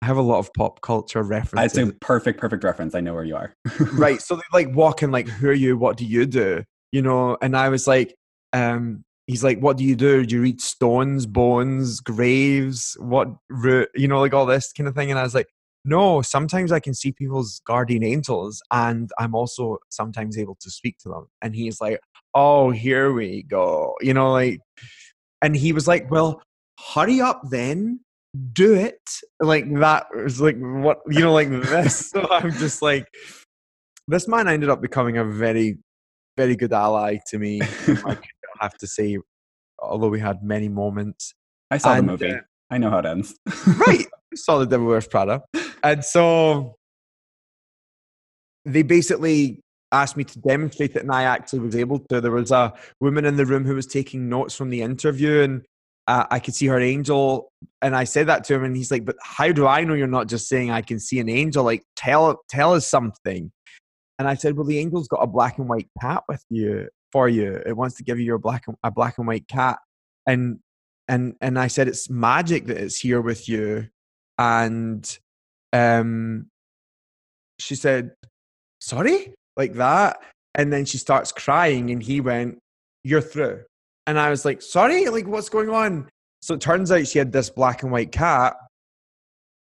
I have a lot of pop culture references. It's a perfect, perfect reference. I know where you are. [LAUGHS] right. So they like walk walking like, who are you? What do you do? You know, and I was like, um, he's like, "What do you do? Do you read stones, bones, graves? What root? You know, like all this kind of thing." And I was like, "No. Sometimes I can see people's guardian angels, and I'm also sometimes able to speak to them." And he's like, "Oh, here we go." You know, like, and he was like, "Well, hurry up then." Do it like that was like what you know, like this. [LAUGHS] so I'm just like, this man ended up becoming a very, very good ally to me. I [LAUGHS] have to say, although we had many moments. I saw and, the movie. Uh, I know how it ends. right. [LAUGHS] Saw the Devil Wears Prada. And so they basically asked me to demonstrate it, and I actually was able to. There was a woman in the room who was taking notes from the interview, and uh, I could see her angel. And I said that to him, and he's like, "But how do I know you're not just saying I can see an angel? Like, tell tell us something." And I said, "Well, the angel's got a black and white cat with you." for you. It wants to give you your black and, a black and white cat. And and and I said it's magic that it's here with you. And um she said, Sorry? Like that. And then she starts crying and he went, You're through. And I was like, Sorry? Like what's going on? So it turns out she had this black and white cat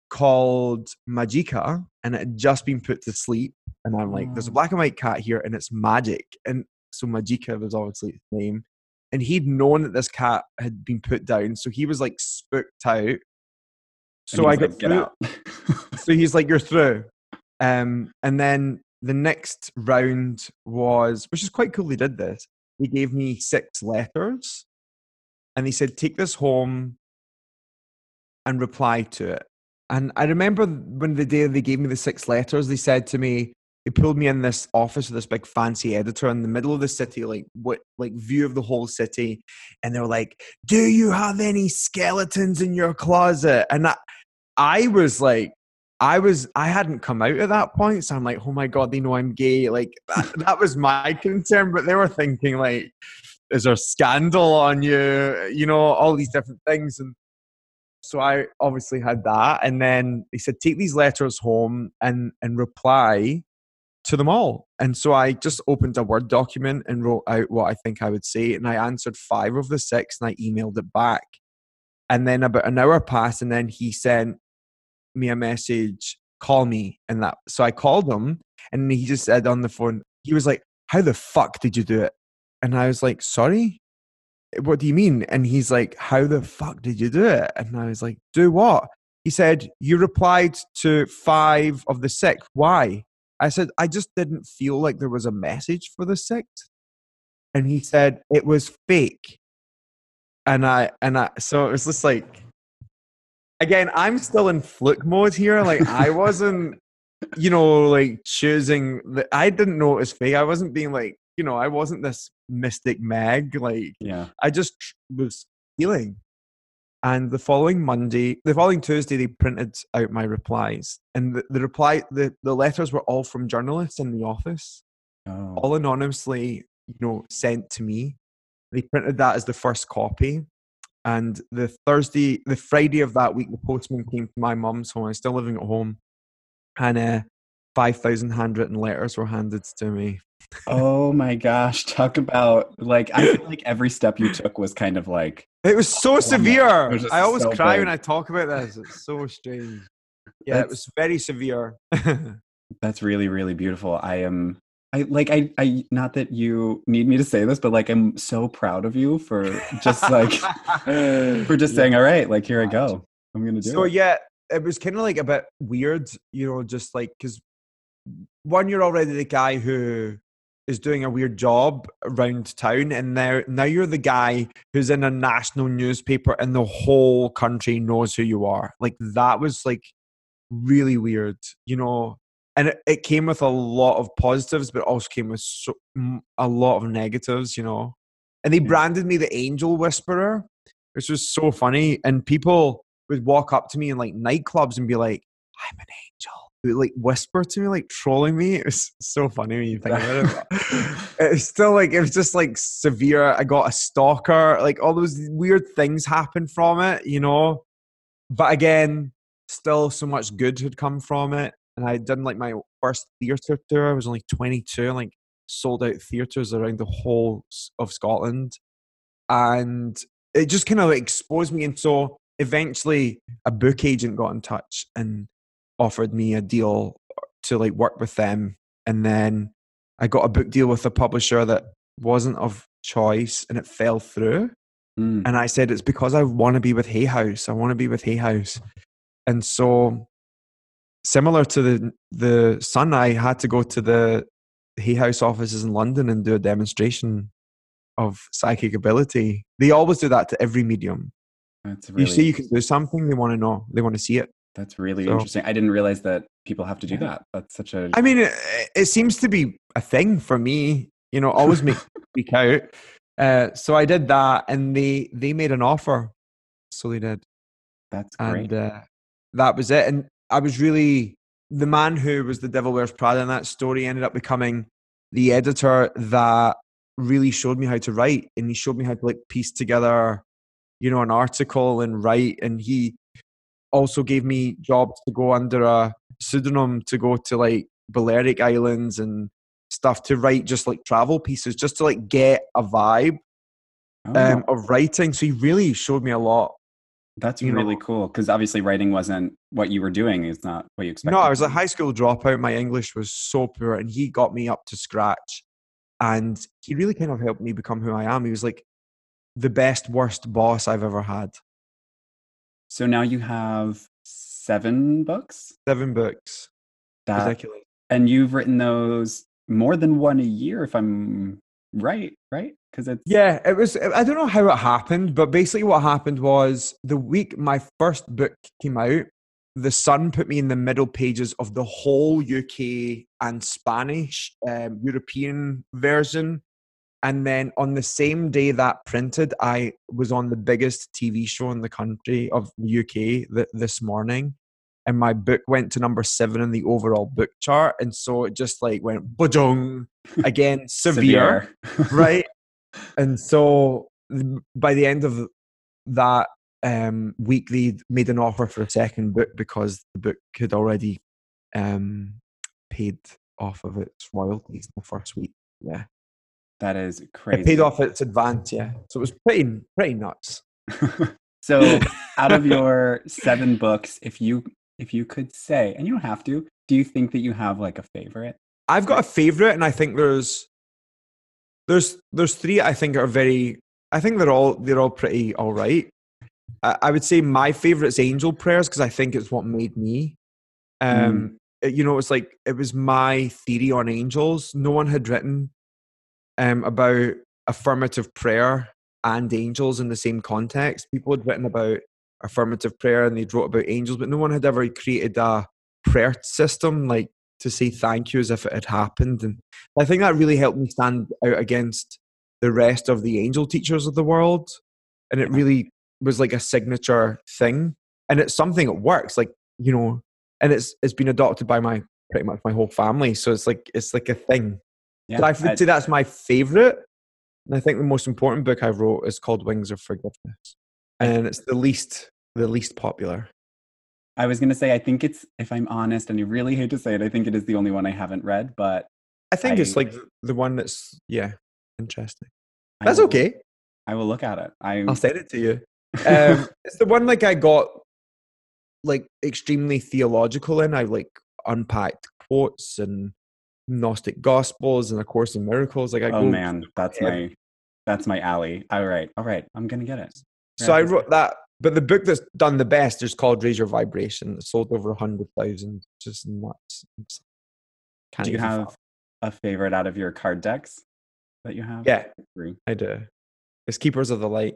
called Magica and it had just been put to sleep. And I'm like, there's a black and white cat here and it's magic. And so Magica was obviously his name. And he'd known that this cat had been put down, so he was like spooked out. So I got like, through. [LAUGHS] so he's like, "You're through." Um, and then the next round was, which is quite cool. they did this. He gave me six letters, and they said, take this home and reply to it. And I remember when the day they gave me the six letters, they said to me, they pulled me in this office with this big fancy editor in the middle of the city, like what like view of the whole city. And they were like, Do you have any skeletons in your closet? And I, I was like, I was I hadn't come out at that point, so I'm like, oh my god, they know I'm gay. Like that, [LAUGHS] that was my concern, but they were thinking like, is there scandal on you? You know, all these different things. And so I obviously had that. And then they said, take these letters home and and reply to them all. And so I just opened a Word document and wrote out what I think I would say. And I answered five of the six and I emailed it back. And then about an hour passed, and then he sent me a message, call me. And that, so I called him and he just said on the phone, he was like, How the fuck did you do it? And I was like, Sorry? What do you mean? And he's like, How the fuck did you do it? And I was like, Do what? He said, You replied to five of the six. Why? I said, I just didn't feel like there was a message for the sixth. And he said, It was fake. And I, and I, so it was just like, again, I'm still in fluke mode here. Like I [LAUGHS] wasn't, you know, like choosing. The, I didn't know it was fake. I wasn't being like, you know, I wasn't this mystic Meg. Like, yeah, I just was feeling. And the following Monday, the following Tuesday, they printed out my replies, and the, the reply, the the letters were all from journalists in the office, oh. all anonymously, you know, sent to me. They printed that as the first copy, and the Thursday, the Friday of that week, the postman came to my mum's home. I was still living at home. And uh, 5,000 handwritten letters were handed to me. oh my gosh. Talk about, like, I feel like every step you took was kind of like. It was so severe. was I always so cry big. when I talk about this. It's so strange. Yeah, it was very severe. [LAUGHS] That's really, really beautiful. I am. I like I I not that you need me to say this, but like I'm so proud of you for just like [LAUGHS] for just saying, all right, like here I go. I'm gonna do so it. yeah it was kind of like a bit weird you know just like because one you're already the guy who is doing a weird job around town and now now you're the guy who's in a national newspaper and the whole country knows who you are like that was like really weird you know and it, it came with a lot of positives but also came with so, a lot of negatives you know and they hmm. branded me the angel whisperer which was so funny and people would walk up to me in like nightclubs and be like, I'm an angel. They would like whisper to me, like trolling me. It was so funny when you think about it. [LAUGHS] It's still like, it was just like severe. I got a stalker, like all those weird things happened from it, you know? But again, still so much good had come from it. And I done like my first theatre tour. I was only 22, like sold out theatres around the whole of Scotland. And it just kind of like, exposed me. And so eventually a book agent got in touch and offered me a deal to like work with them. And then I got a book deal with a publisher that wasn't of choice and it fell through. Mm. And I said, it's because I want to be with Hay House. I want to be with Hay House. And so, similar to the the Sun, I had to go to the Hay House offices in London and do a demonstration of psychic ability. They always do that to every medium. That's really You say you can do something, they want to know, they want to see it. that's really So- interesting. I didn't realize that people have to do Yeah. that. That's such a I mean, it, it seems to be a thing for me. You know, always make speak [LAUGHS] out. Uh, so I did that, and they they made an offer. So they did. that's great. and uh, that was it. And I was really the man who was the Devil Wears Prada in that story ended up becoming the editor that really showed me how to write, and he showed me how to like piece together, you know, an article and write. And he also gave me jobs to go under a pseudonym to go to like Balearic Islands and stuff to write just like travel pieces, just to like get a vibe Oh, um, of writing. So he really showed me a lot. That's you really know- cool because obviously writing wasn't what you were doing. It's not what you expected. No, I was a high school dropout. My English was so poor, and he got me up to scratch. And he really kind of helped me become who I am. He was like the best, worst boss I've ever had. So now you have seven books. Seven books. That Ridiculous. and you've written those more than one a year, if I'm right, right? Because it's Yeah, it was. I don't know how it happened, but basically, what happened was the week my first book came out, the Sun put me in the middle pages of the whole UK and Spanish um, European version. And then on the same day that printed, I was on the biggest TV show in the country of the UK th- this morning. And my book went to number seven in the overall book chart. And so it just like went bajong again, [LAUGHS] severe, severe. [LAUGHS] right? And so by the end of that um, week, they made an offer for a second book because the book had already um, paid off of its royalties in the first week. Yeah. that is crazy. It paid off its advance, yeah. So it was pretty pretty nuts. [LAUGHS] so, out of your seven books, if you if you could say, and you don't have to, do you think that you have like a favorite? I've got a favorite, and I think there's there's there's three I think are very. I think they're all they're all pretty all right. I, I would say my favorite is Angel Prayers because I think it's what made me. Um, it- you know, it's like it was my theory on angels. No one had written um about affirmative prayer and angels in the same context. People had written about affirmative prayer and they'd wrote about angels, but no one had ever created a prayer system like to say thank you as if it had happened. And I think that really helped me stand out against the rest of the angel teachers of the world. And it really was like a signature thing. And it's something that works, like, you know, and it's it's been adopted by my pretty much my whole family. So it's like it's like a thing. Yeah, But I would say that's my favorite. And I think the most important book I wrote is called Wings of Forgiveness. And it's the least the least popular. I was gonna say, I think it's, if I'm honest, and I really hate to say it, I think it is the only one I haven't read, but I think it's like the one that's yeah, interesting. I That's will- okay. I will look at it. I I'll send it to you. Um, [LAUGHS] it's the one like I got like extremely theological in. I like unpacked quotes and Gnostic Gospels and A Course in Miracles. Like I oh man, that's my that's my alley. All right, all right, I'm gonna get it. So I wrote that, but the book that's done the best is called Raise Your Vibration. It sold over a hundred thousand, just nuts. Can't Do you have a favorite out of your card decks that you have? Yeah, I do. It's Keepers of the Light.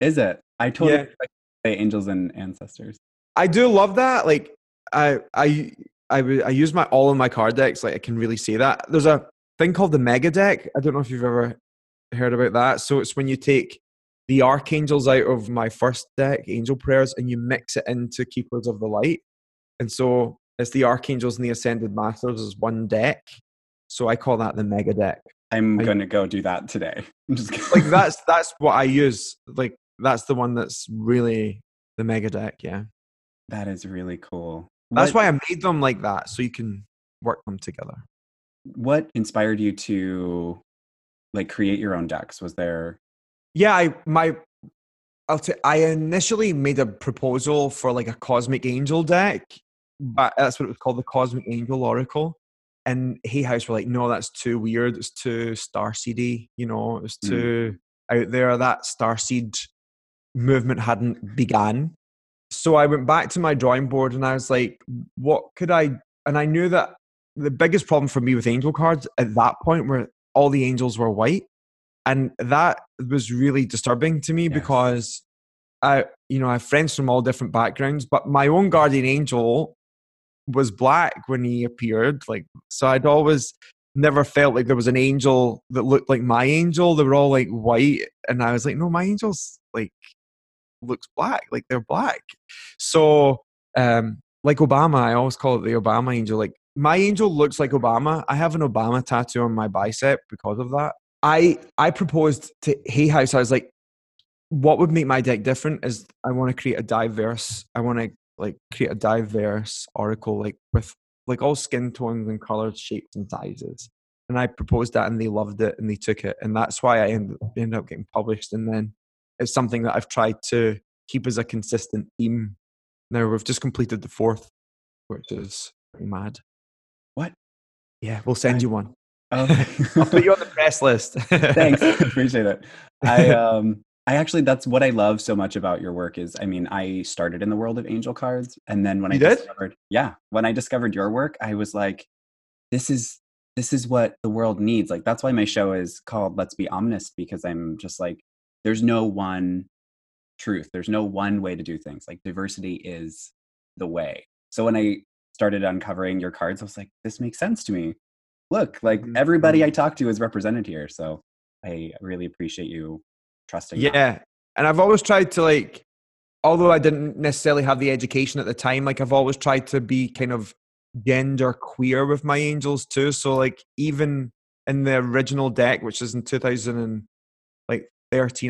Is it? I totally Yeah. you to say angels and ancestors. I do love that. Like I, I, I, I use my all in my card decks. Like I can really see that. There's a thing called the Mega Deck. I don't know if you've ever heard about that. So it's when you take the archangels out of my first deck, Angel Prayers, and you mix it into Keepers of the Light. And so it's the archangels and the ascended masters as one deck. So I call that the Mega Deck. I'm I- gonna go do that today. [LAUGHS] I'm just kidding. Like that's that's what I use. Like that's the one that's really the Mega Deck. Yeah. that is really cool. That's what, why I made them like that, so you can work them together. what inspired you to like create your own decks? Was there Yeah, I my I'll t- I initially made a proposal for like a cosmic angel deck, but that's what it was called, the Cosmic Angel Oracle. And Hay House were like, no, that's too weird. It's too starseedy. You know, it's Mm. too out there. That starseed movement hadn't began. So I went back to my drawing board and I was like, what could I? And I knew that the biggest problem for me with angel cards at that point were all the angels were white. And that was really disturbing to me Yes. because I, you know, I have friends from all different backgrounds, but my own guardian angel was black when he appeared. Like, so I'd always never felt like there was an angel that looked like my angel. They were all like white. And I was like, no, my angel's like looks black, like they're black. So, um, like Obama, I always call it the Obama angel. Like my angel looks like Obama. I have an Obama tattoo on my bicep because of that. I I proposed to Hay House. I was like, what would make my deck different is I want to create a diverse. I want to like create a diverse oracle, like with like all skin tones and colors, shapes and sizes. And I proposed that, and they loved it, and they took it, and that's why I ended, ended up getting published. And then it's something that I've tried to keep as a consistent theme. Now we've just completed the fourth, which is pretty mad. What? Yeah, we'll send you one. Okay. I'll put you on the press list. [LAUGHS] Thanks. Appreciate it. I um I actually that's what I love so much about your work is I mean I started in the world of angel cards and then when You I did? discovered yeah, when I discovered your work I was like this is this is what the world needs. Like that's why my show is called Let's Be Omnist because I'm just like there's no one truth. There's no one way to do things. Like diversity is the way. So when I started uncovering your cards, I was like, this makes sense to me. Look, like Mhm. everybody I talk to is represented here. So I really appreciate you trusting. that. Yeah. And I've always tried to like, although I didn't necessarily have the education at the time, like I've always tried to be kind of gender queer with my angels too. So like even in the original deck, which is in 2013,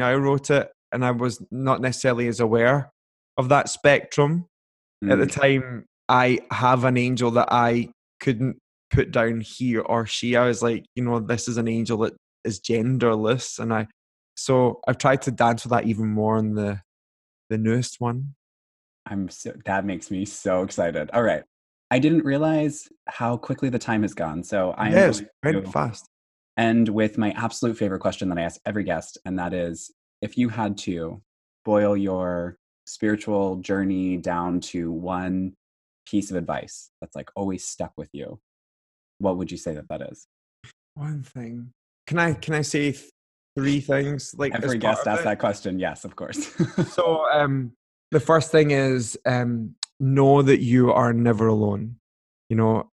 I wrote it and I was not necessarily as aware of that spectrum. At the Mm, time, I have an angel that I couldn't put down he or she. I was like, you know, this is an angel that is genderless. And I so I've tried to dance with that even more in the the newest one. I'm so that makes me so excited. All right. I didn't realize how quickly the time has gone. So I'm yes, going to fast. end with my absolute favorite question that I ask every guest, and that is if you had to boil your spiritual journey down to one piece of advice that's like always stuck with you, what would you say that that is? One thing. Can I can I say three things? Like Every guest asks that question. Yes, of course. So [LAUGHS] um the first thing is um know that you are never alone. You know,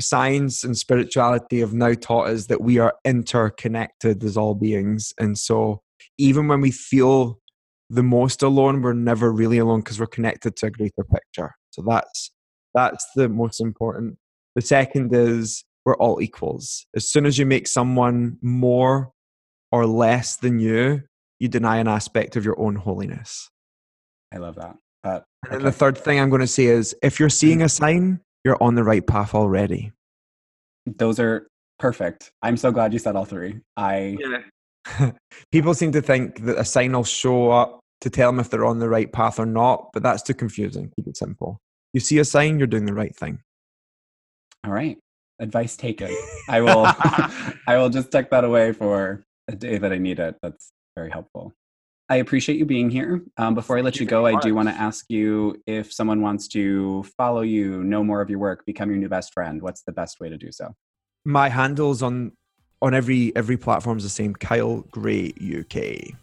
science and spirituality have now taught us that we are interconnected as all beings. And so even when we feel the most alone, we're never really alone because we're connected to a greater picture. So that's that's the most important. The second is we're all equals. As soon as you make someone more or less than you, you deny an aspect of your own holiness. I love that. But And then the third thing I'm going to say is if you're seeing mm. a sign, you're on the right path already. those are perfect. I'm so glad you said all three. I [LAUGHS] People seem to think that a sign will show up to tell them if they're on the right path or not, but that's too confusing. Keep it simple. You see a sign, you're doing the right thing. all right. Advice taken. I will [LAUGHS] I will just tuck that away for a day that I need it. That's very helpful. I appreciate you being here. Um, before I let Thank you you go, I do want to ask you if someone wants to follow you, know more of your work, become your new best friend. What's the best way to do so? My handles on on every every platform is the same. Kyle Gray UK.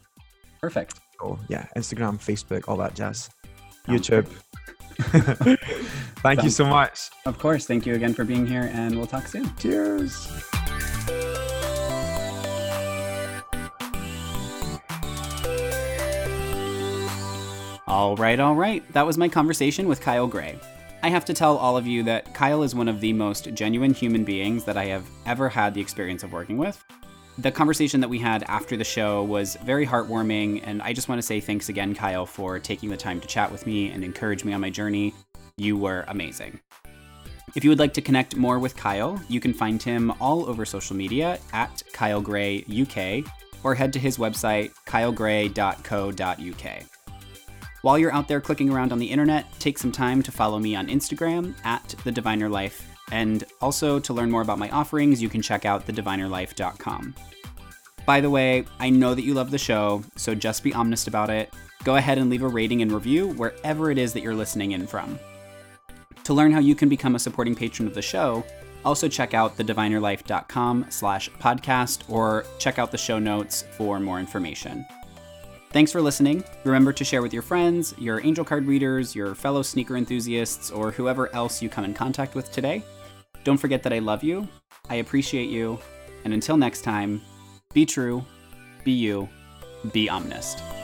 Perfect. So yeah, Instagram, Facebook, all that jazz. YouTube. [LAUGHS] Thank you so much. Of course. Thank you again for being here, and we'll talk soon. Cheers. All right, all right. That was my conversation with Kyle Gray. I have to tell all of you that Kyle is one of the most genuine human beings that I have ever had the experience of working with. The conversation that we had after the show was very heartwarming, and I just want to say thanks again, Kyle, for taking the time to chat with me and encourage me on my journey. You were amazing. If you would like to connect more with Kyle, you can find him all over social media at Kyle Gray UK or head to his website, kylegray.co.uk. While you're out there clicking around on the internet, take some time to follow me on Instagram at The Diviner Life. And also to learn more about my offerings, you can check out thedivinerlife.com. By the way, I know that you love the show, so just be honest about it. Go ahead and leave a rating and review wherever it is that you're listening in from. To learn how you can become a supporting patron of the show, also check out thedivinerlife.com slash podcast or check out the show notes for more information. Thanks for listening. Remember to share with your friends, your angel card readers, your fellow sneaker enthusiasts, or whoever else you come in contact with today. Don't forget that I love you, I appreciate you, and until next time, be true, be you, be omnist.